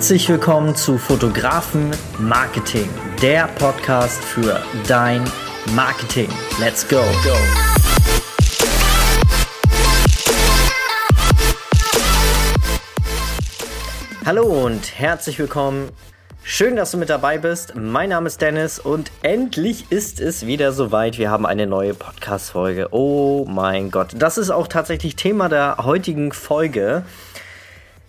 Herzlich willkommen zu Fotografen Marketing, der Podcast für dein Marketing. Let's go. Hallo und herzlich willkommen. Schön, dass du mit dabei bist. Mein Name ist Dennis und endlich ist es wieder soweit. Wir haben eine neue Podcast-Folge. Oh mein Gott. Das ist auch tatsächlich Thema der heutigen Folge.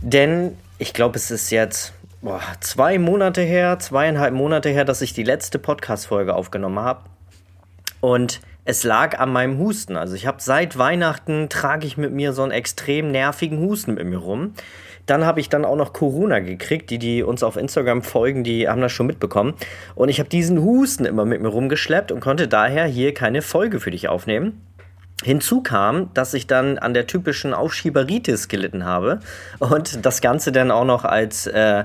Denn ich glaube, es ist jetzt boah, zwei Monate her, zweieinhalb Monate her, dass ich die letzte Podcast-Folge aufgenommen habe. Und es lag an meinem Husten. Also ich habe seit Weihnachten trage ich mit mir so einen extrem nervigen Husten mit mir rum. Dann habe ich dann auch noch Corona gekriegt. Die, die uns auf Instagram folgen, die haben das schon mitbekommen. Und ich habe diesen Husten immer mit mir rumgeschleppt und konnte daher hier keine Folge für dich aufnehmen. Hinzu kam, dass ich dann an der typischen Aufschieberitis gelitten habe und das Ganze dann auch noch als äh,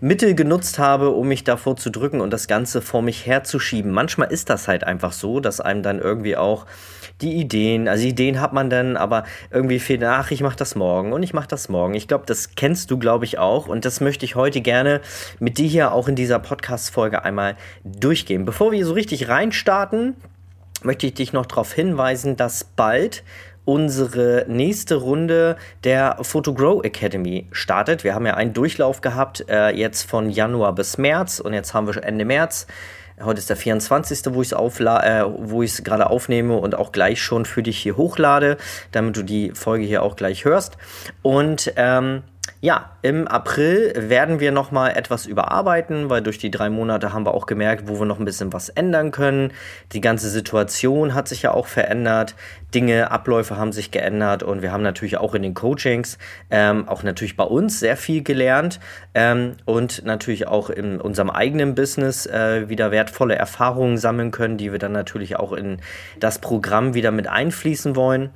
Mittel genutzt habe, um mich davor zu drücken und das Ganze vor mich herzuschieben. Manchmal ist das halt einfach so, dass einem dann irgendwie auch die Ideen, also Ideen hat man dann, aber irgendwie fehlt, ach, ich mach das morgen und ich mach das morgen. Ich glaube, das kennst du, glaube ich, auch und das möchte ich heute gerne mit dir hier auch in dieser Podcast-Folge einmal durchgehen. Bevor wir so richtig reinstarten, möchte ich dich noch darauf hinweisen, dass bald unsere nächste Runde der Photogrow Academy startet. Wir haben ja einen Durchlauf gehabt, äh, jetzt von Januar bis März und jetzt haben wir Ende März. Heute ist der 24., wo ich es äh, gerade aufnehme und auch gleich schon für dich hier hochlade, damit du die Folge hier auch gleich hörst. Und ähm, ja, im April werden wir nochmal etwas überarbeiten, weil durch die drei Monate haben wir auch gemerkt, wo wir noch ein bisschen was ändern können. Die ganze Situation hat sich ja auch verändert. Dinge, Abläufe haben sich geändert und wir haben natürlich auch in den Coachings, ähm, auch natürlich bei uns sehr viel gelernt ähm, und natürlich auch in unserem eigenen Business äh, wieder wertvolle Erfahrungen sammeln können, die wir dann natürlich auch in das Programm wieder mit einfließen wollen.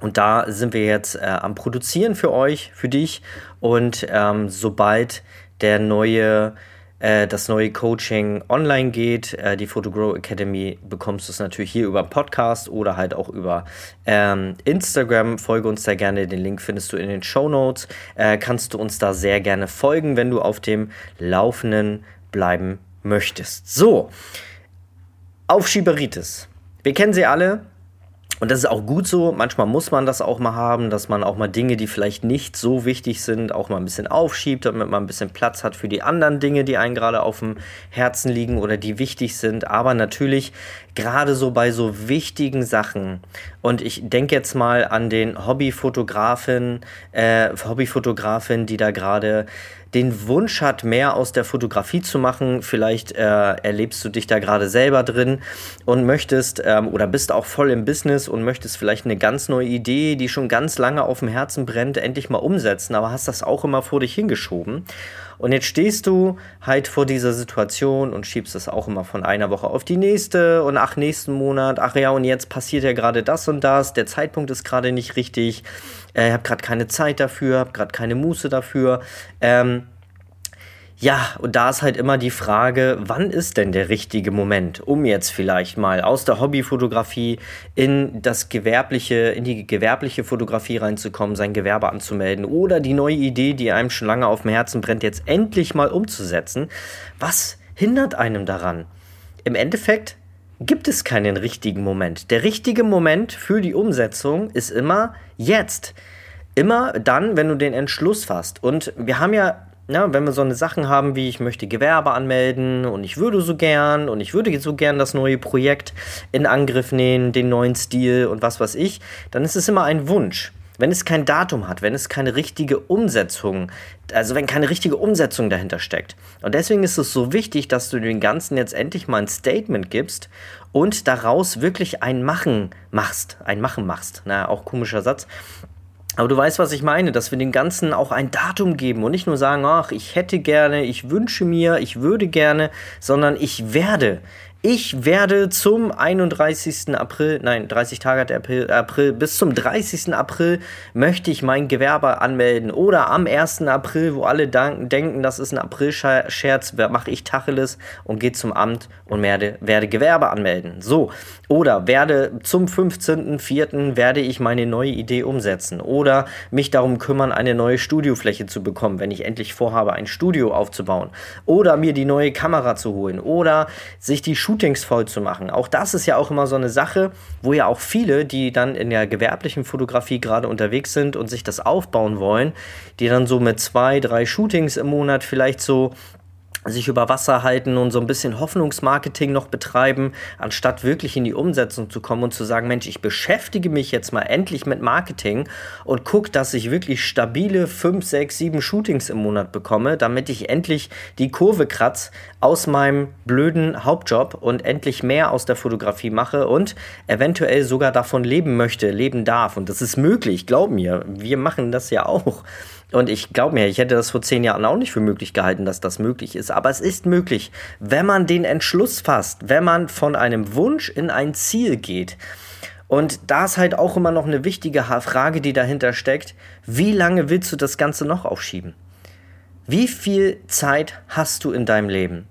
Und da sind wir jetzt äh, am Produzieren für euch, für dich. Und ähm, sobald der neue, äh, das neue Coaching online geht, äh, die Photogrow Academy, bekommst du es natürlich hier über Podcast oder halt auch über ähm, Instagram. Folge uns da gerne. Den Link findest du in den Show Notes. Äh, kannst du uns da sehr gerne folgen, wenn du auf dem Laufenden bleiben möchtest. So, Aufschieberitis. Wir kennen sie alle und das ist auch gut so. Manchmal muss man das auch mal haben, dass man auch mal Dinge, die vielleicht nicht so wichtig sind, auch mal ein bisschen aufschiebt, damit man ein bisschen Platz hat für die anderen Dinge, die einen gerade auf dem Herzen liegen oder die wichtig sind. Aber natürlich gerade so bei so wichtigen Sachen. Und ich denke jetzt mal an den Hobbyfotografen, äh, Hobbyfotografen, die da gerade den Wunsch hat, mehr aus der Fotografie zu machen. Vielleicht äh, erlebst du dich da gerade selber drin und möchtest ähm, oder bist auch voll im Business und möchtest vielleicht eine ganz neue Idee, die schon ganz lange auf dem Herzen brennt, endlich mal umsetzen, aber hast das auch immer vor dich hingeschoben. Und jetzt stehst du halt vor dieser Situation und schiebst das auch immer von einer Woche auf die nächste und ach, nächsten Monat, ach ja, und jetzt passiert ja gerade das und das, der Zeitpunkt ist gerade nicht richtig, äh, ich habe gerade keine Zeit dafür, habe gerade keine Muße dafür. Ähm, ja, und da ist halt immer die Frage, wann ist denn der richtige Moment, um jetzt vielleicht mal aus der Hobbyfotografie in das gewerbliche, in die gewerbliche Fotografie reinzukommen, sein Gewerbe anzumelden oder die neue Idee, die einem schon lange auf dem Herzen brennt, jetzt endlich mal umzusetzen. Was hindert einem daran? Im Endeffekt gibt es keinen richtigen Moment. Der richtige Moment für die Umsetzung ist immer jetzt. Immer dann, wenn du den Entschluss fasst. Und wir haben ja ja, wenn wir so eine Sachen haben wie ich möchte Gewerbe anmelden und ich würde so gern und ich würde so gern das neue Projekt in Angriff nehmen, den neuen Stil und was weiß ich, dann ist es immer ein Wunsch. Wenn es kein Datum hat, wenn es keine richtige Umsetzung, also wenn keine richtige Umsetzung dahinter steckt. Und deswegen ist es so wichtig, dass du den Ganzen jetzt endlich mal ein Statement gibst und daraus wirklich ein Machen machst, ein Machen machst. Na, auch komischer Satz. Aber du weißt, was ich meine, dass wir dem Ganzen auch ein Datum geben und nicht nur sagen, ach, ich hätte gerne, ich wünsche mir, ich würde gerne, sondern ich werde. Ich werde zum 31. April, nein, 30 Tage hat der April, April, bis zum 30. April möchte ich mein Gewerbe anmelden. Oder am 1. April, wo alle denken, das ist ein April-Scherz, mache ich Tacheles und gehe zum Amt und werde, werde Gewerbe anmelden. So. Oder werde zum 15.04. werde ich meine neue Idee umsetzen. Oder mich darum kümmern, eine neue Studiofläche zu bekommen, wenn ich endlich vorhabe, ein Studio aufzubauen. Oder mir die neue Kamera zu holen. Oder sich die Shootings voll zu machen. Auch das ist ja auch immer so eine Sache, wo ja auch viele, die dann in der gewerblichen Fotografie gerade unterwegs sind und sich das aufbauen wollen, die dann so mit zwei, drei Shootings im Monat vielleicht so sich über Wasser halten und so ein bisschen Hoffnungsmarketing noch betreiben, anstatt wirklich in die Umsetzung zu kommen und zu sagen, Mensch, ich beschäftige mich jetzt mal endlich mit Marketing und gucke, dass ich wirklich stabile 5, 6, 7 Shootings im Monat bekomme, damit ich endlich die Kurve kratz aus meinem blöden Hauptjob und endlich mehr aus der Fotografie mache und eventuell sogar davon leben möchte, leben darf. Und das ist möglich, glaub mir, wir machen das ja auch. Und ich glaube mir, ich hätte das vor zehn Jahren auch nicht für möglich gehalten, dass das möglich ist. Aber es ist möglich, wenn man den Entschluss fasst, wenn man von einem Wunsch in ein Ziel geht. Und da ist halt auch immer noch eine wichtige Frage, die dahinter steckt. Wie lange willst du das Ganze noch aufschieben? Wie viel Zeit hast du in deinem Leben?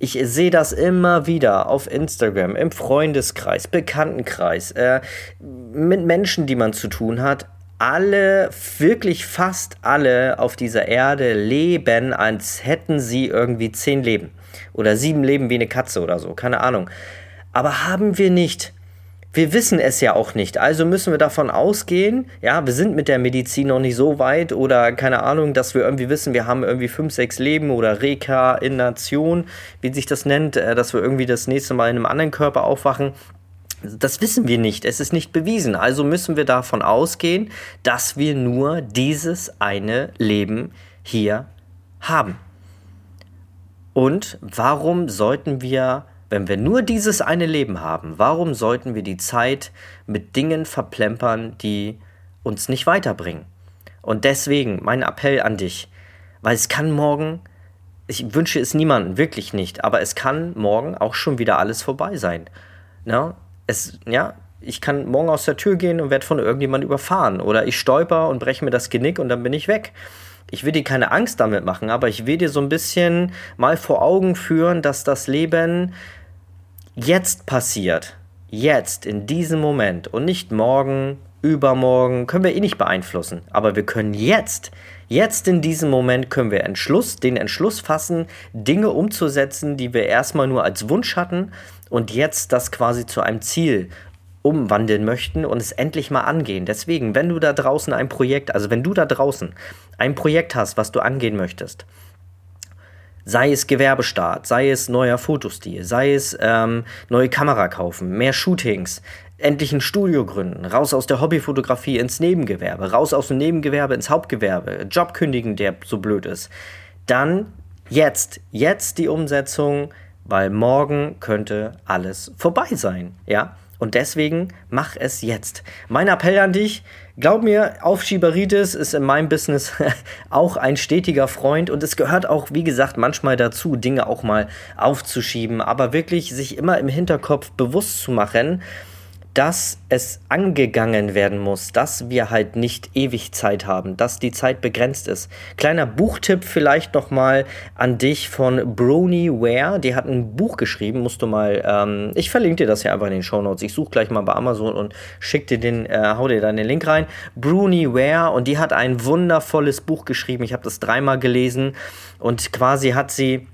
Ich sehe das immer wieder auf Instagram, im Freundeskreis, Bekanntenkreis, äh, mit Menschen, die man zu tun hat alle, wirklich fast alle auf dieser Erde leben, als hätten sie irgendwie zehn Leben. Oder sieben Leben wie eine Katze oder so, keine Ahnung. Aber haben wir nicht. Wir wissen es ja auch nicht. Also müssen wir davon ausgehen, ja, wir sind mit der Medizin noch nicht so weit oder keine Ahnung, dass wir irgendwie wissen, wir haben irgendwie fünf, sechs Leben oder Reinkarnation, wie sich das nennt, äh, dass wir irgendwie das nächste Mal in einem anderen Körper aufwachen. Das wissen wir nicht, es ist nicht bewiesen. Also müssen wir davon ausgehen, dass wir nur dieses eine Leben hier haben. Und warum sollten wir, wenn wir nur dieses eine Leben haben, warum sollten wir die Zeit mit Dingen verplempern, die uns nicht weiterbringen? Und deswegen mein Appell an dich, weil es kann morgen, ich wünsche es niemandem, wirklich nicht, aber es kann morgen auch schon wieder alles vorbei sein. Na, es, ja, ich kann morgen aus der Tür gehen und werde von irgendjemandem überfahren. Oder ich stolper und breche mir das Genick und dann bin ich weg. Ich will dir keine Angst damit machen, aber ich will dir so ein bisschen mal vor Augen führen, dass das Leben jetzt passiert. Jetzt, in diesem Moment und nicht morgen, übermorgen, können wir eh nicht beeinflussen. Aber wir können jetzt, jetzt in diesem Moment können wir Entschluss, den Entschluss fassen, Dinge umzusetzen, die wir erstmal nur als Wunsch hatten und jetzt das quasi zu einem Ziel umwandeln möchten und es endlich mal angehen. Deswegen, wenn du da draußen ein Projekt, also wenn du da draußen ein Projekt hast, was du angehen möchtest, sei es Gewerbestart, sei es neuer Fotostil, sei es ähm, neue Kamera kaufen, mehr Shootings, endlich ein Studio gründen, raus aus der Hobbyfotografie ins Nebengewerbe, raus aus dem Nebengewerbe ins Hauptgewerbe, Job kündigen, der so blöd ist, dann jetzt, jetzt die Umsetzung, weil morgen könnte alles vorbei sein, ja? Und deswegen mach es jetzt. Mein Appell an dich, glaub mir, Aufschieberitis ist in meinem Business auch ein stetiger Freund und es gehört auch, wie gesagt, manchmal dazu, Dinge auch mal aufzuschieben, aber wirklich sich immer im Hinterkopf bewusst zu machen, dass es angegangen werden muss, dass wir halt nicht ewig Zeit haben, dass die Zeit begrenzt ist. Kleiner Buchtipp vielleicht noch mal an dich von Brony Ware. Die hat ein Buch geschrieben, musst du mal, ähm, ich verlinke dir das ja einfach in den Show Notes. Ich suche gleich mal bei Amazon und schick dir den, äh, hau dir dann den Link rein. Brony Ware und die hat ein wundervolles Buch geschrieben. Ich habe das dreimal gelesen und quasi hat sie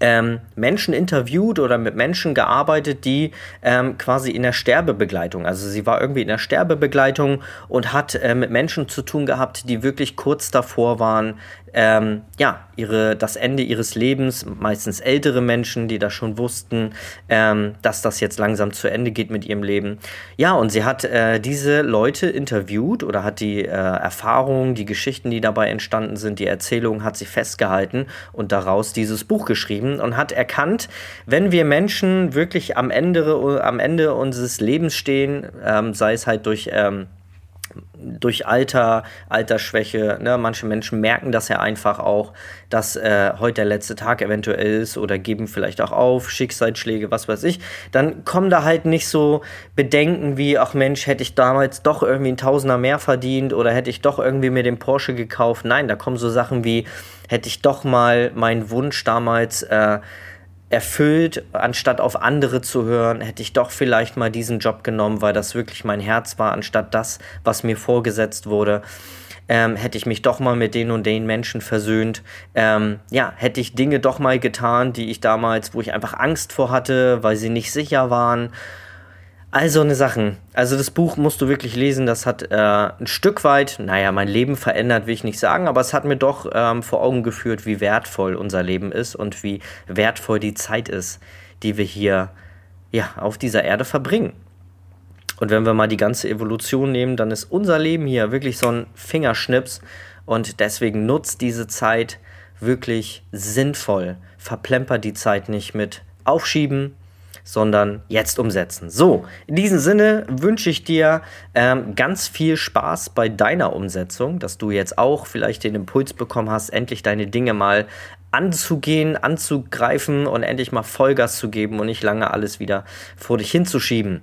ähm, Menschen interviewt oder mit Menschen gearbeitet, die ähm, quasi in der Sterbebegleitung, also sie war irgendwie in der Sterbebegleitung und hat äh, mit Menschen zu tun gehabt, die wirklich kurz davor waren, ähm, ja, ihre, das Ende ihres Lebens, meistens ältere Menschen, die das schon wussten, ähm, dass das jetzt langsam zu Ende geht mit ihrem Leben. Ja, und sie hat äh, diese Leute interviewt oder hat die äh, Erfahrungen, die Geschichten, die dabei entstanden sind, die Erzählungen hat sie festgehalten und daraus dieses Buch geschrieben und hat erkannt, wenn wir Menschen wirklich am Ende, am Ende unseres Lebens stehen, ähm, sei es halt durch ähm, durch Alter, Altersschwäche. Ne? Manche Menschen merken das ja einfach auch, dass äh, heute der letzte Tag eventuell ist oder geben vielleicht auch auf, Schicksalsschläge, was weiß ich. Dann kommen da halt nicht so Bedenken wie, ach Mensch, hätte ich damals doch irgendwie ein Tausender mehr verdient oder hätte ich doch irgendwie mir den Porsche gekauft. Nein, da kommen so Sachen wie, hätte ich doch mal meinen Wunsch damals äh, erfüllt, anstatt auf andere zu hören, hätte ich doch vielleicht mal diesen Job genommen, weil das wirklich mein Herz war, anstatt das, was mir vorgesetzt wurde. Ähm, hätte ich mich doch mal mit den und den Menschen versöhnt. Ähm, ja, hätte ich Dinge doch mal getan, die ich damals, wo ich einfach Angst vor hatte, weil sie nicht sicher waren also eine Sachen. Also das Buch musst du wirklich lesen. Das hat äh, ein Stück weit, naja, mein Leben verändert, will ich nicht sagen, aber es hat mir doch ähm, vor Augen geführt, wie wertvoll unser Leben ist und wie wertvoll die Zeit ist, die wir hier ja, auf dieser Erde verbringen. Und wenn wir mal die ganze Evolution nehmen, dann ist unser Leben hier wirklich so ein Fingerschnips und deswegen nutzt diese Zeit wirklich sinnvoll. Verplempert die Zeit nicht mit Aufschieben, sondern jetzt umsetzen. So, in diesem Sinne wünsche ich dir ähm, ganz viel Spaß bei deiner Umsetzung, dass du jetzt auch vielleicht den Impuls bekommen hast, endlich deine Dinge mal anzugehen, anzugreifen und endlich mal Vollgas zu geben und nicht lange alles wieder vor dich hinzuschieben.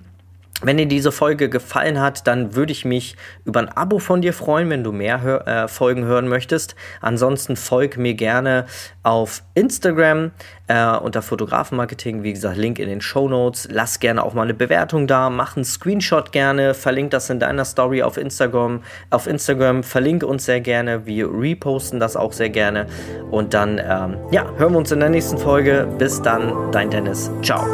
Wenn dir diese Folge gefallen hat, dann würde ich mich über ein Abo von dir freuen, wenn du mehr hör äh, Folgen hören möchtest. Ansonsten folg mir gerne auf Instagram äh, unter Fotografenmarketing. Wie gesagt, Link in den Show Notes. Lass gerne auch mal eine Bewertung da, mach einen Screenshot gerne, verlink das in deiner Story auf Instagram. Auf Instagram verlinke uns sehr gerne. Wir reposten das auch sehr gerne. Und dann, ähm, ja, hören wir uns in der nächsten Folge. Bis dann, dein Dennis. Ciao.